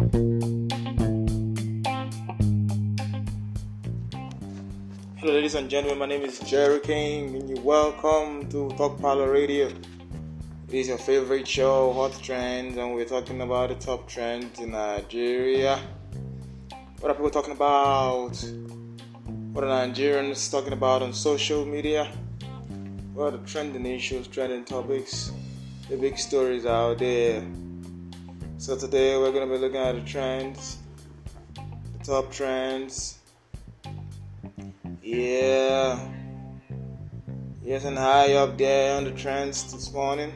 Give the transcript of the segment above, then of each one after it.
Hello, ladies and gentlemen. My name is Jerry King, and you welcome to Talk Parlor Radio. It is your favorite show, Hot Trends, and we're talking about the top trends in Nigeria. What are people talking about? What are Nigerians talking about on social media? What are the trending issues, trending topics, the big stories out there? So today we're going to be looking at the trends, the top trends yeah. Yes, and high up there on the trends this morning.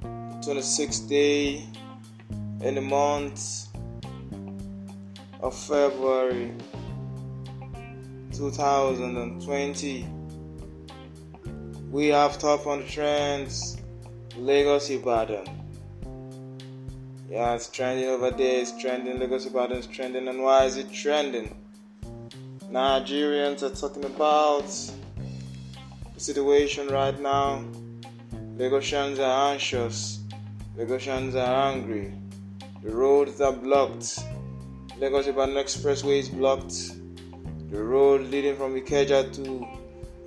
the 26th day in the month of February 2020. We have top on the trends Lagos Ibadan. Yeah, it's trending over there, it's trending. Lagos Ibadan is trending. And why is it trending? Nigerians are talking about the situation right now. Lagosians are anxious. Lagosians are angry. The roads are blocked. Lagos Ibadan Expressway is blocked. The road leading from Ikeja to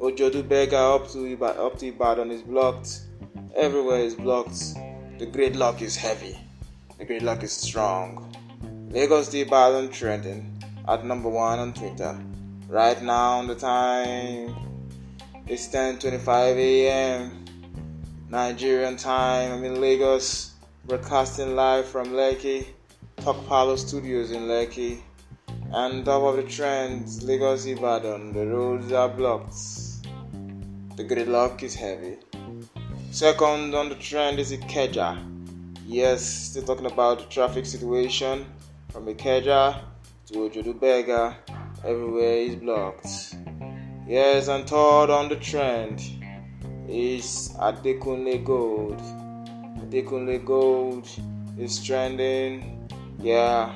Ojodu Berger up to Ibadan, up to Ibadan is blocked. Everywhere is blocked. The gridlock is heavy. The gridlock is strong. Lagos to Ibadan trending at number one on Twitter. Right now, the time is 10:25 a.m. Nigerian time. I'm in Lagos, broadcasting live from Lekki, Talk Palo Studios in Lekki. And top of the trends, Lagos Ibadan. The roads are blocked. The gridlock is heavy. Second on the trend is Ikeja. Yes, still talking about the traffic situation from Ikeja to Ojodu Berger, everywhere is blocked. Yes, and third on the trend is Adekunle Gold. Adekunle Gold is trending. Yeah,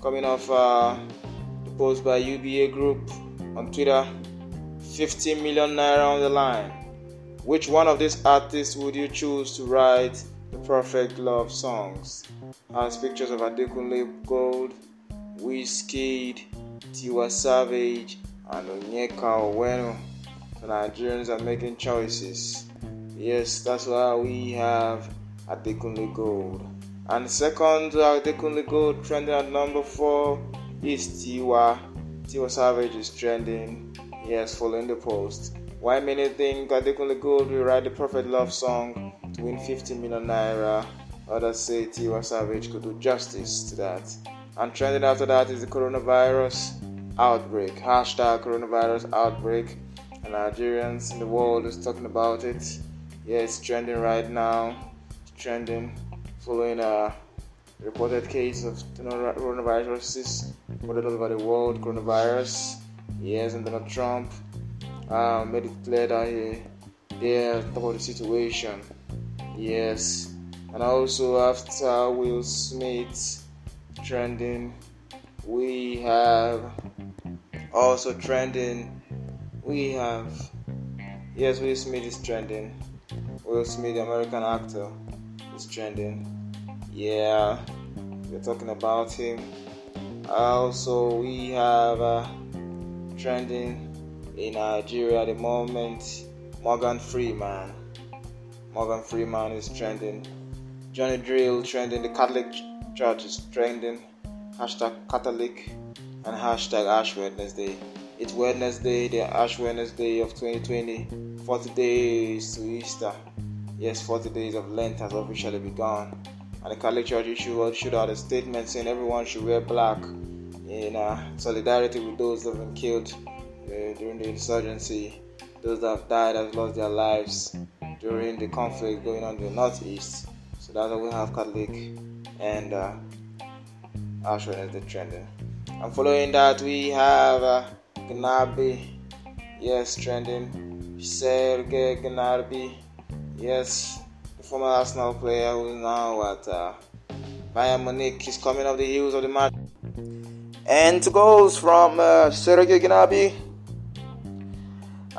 coming off uh, the post by UBA Group on Twitter. 50 million naira on the line. Which one of these artists would you choose to write the perfect love songs? As pictures of Adekunle Gold Wizkid, Tiwa Savage, and Onyeka Onwenu. Nigerians are making choices. Yes, that's why we have Adekunle Gold. And second Adekunle Gold trending at number four is Tiwa. Tiwa Savage is trending. Yes, following the post. Why many think Adekunle Gold will write the perfect love song win 50 million naira? Others say Tiwa Savage could do justice to that. And trending after that is the coronavirus outbreak. Hashtag coronavirus outbreak. And Nigerians in the world is talking about it. Yeah, it's trending right now. It's trending following a reported case of coronavirus reported all over the world. Coronavirus. Yes, and Donald Trump uh, made it clear that he, they're top the situation. Yes. And also after Will Smith trending. We have also trending. We have yes, Will Smith is trending. Will Smith, the American actor, is trending. Yeah, we're talking about him. Also, we have uh, trending in Nigeria at the moment. Morgan Freeman. Morgan Freeman is trending. Johnny Drille trending. The Catholic Church is trending. Hashtag Catholic and hashtag Ash Wednesday. It's Wednesday, the Ash Wednesday of 2020. 40 days to Easter. Yes, 40 days of Lent has officially begun. And the Catholic Church issued, out a statement saying everyone should wear black in uh, solidarity with those that have been killed uh, during the insurgency, those that have died, have lost their lives during the conflict going on in the northeast. So that's why we have Catholic and uh, Ash Wednesday trending. And following that, we have uh, Gnabry, yes, trending. Sergei Gnabry, yes, the former Arsenal player who is now at uh, Bayern Munich is coming off the heels of the match. And two goals from uh, Sergei Gnabry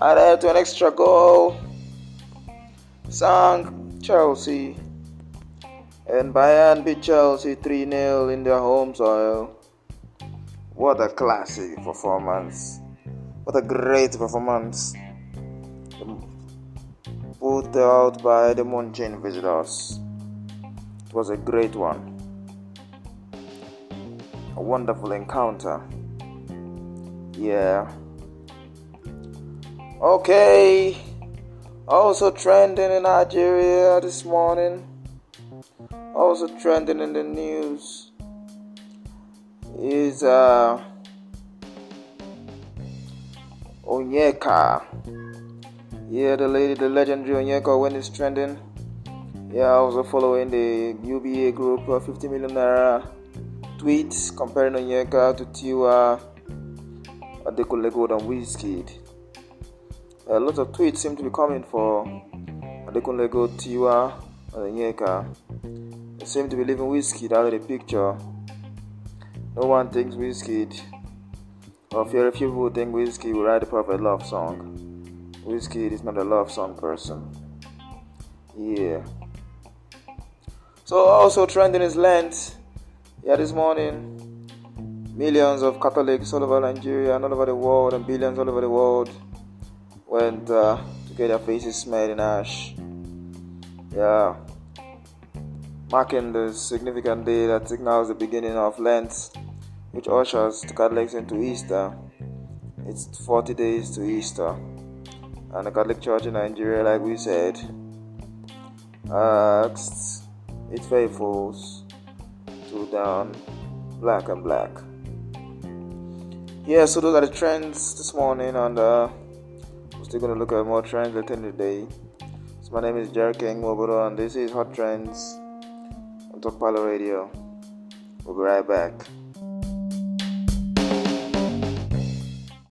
added to an extra goal. Sang Chelsea And Bayern beat Chelsea 3 0 in their home soil. What a classic performance! What a great performance! Put out by the Munchen visitors. It was a great one. A wonderful encounter. Yeah. Okay. Also trending in Nigeria this morning. Also trending in the news is uh, Onyeka. Yeah, the lady, the legendary Onyeka, when it's trending. Yeah, also following the UBA group, uh, 50 million naira tweets comparing Onyeka to Tiwa Adekunle and Wizkid. A lot of tweets seem to be coming for Adekunle Tiwa, and uh, Onyeka. They seem to be leaving Wizkid out of the picture. No one thinks Wizkid, or very few people think Wizkid will write a perfect love song. Wizkid is not a love song person. Yeah. So also trending is Lent. Yeah, this morning, millions of Catholics all over Nigeria and all over the world, and billions all over the world went uh, to get their faces smeared in ash. Yeah, marking the significant day that signals the beginning of Lent, which ushers the Catholics into Easter. It's 40 days to Easter, and the Catholic Church in Nigeria, like we said, asked its faithfuls to down, black and black. Yeah, so those are the trends this morning, and uh, still gonna look at more trends later in the day. So my name is Jerry King Mobodo, and this is Hot Trends on Talk Palo Radio. We'll be right back.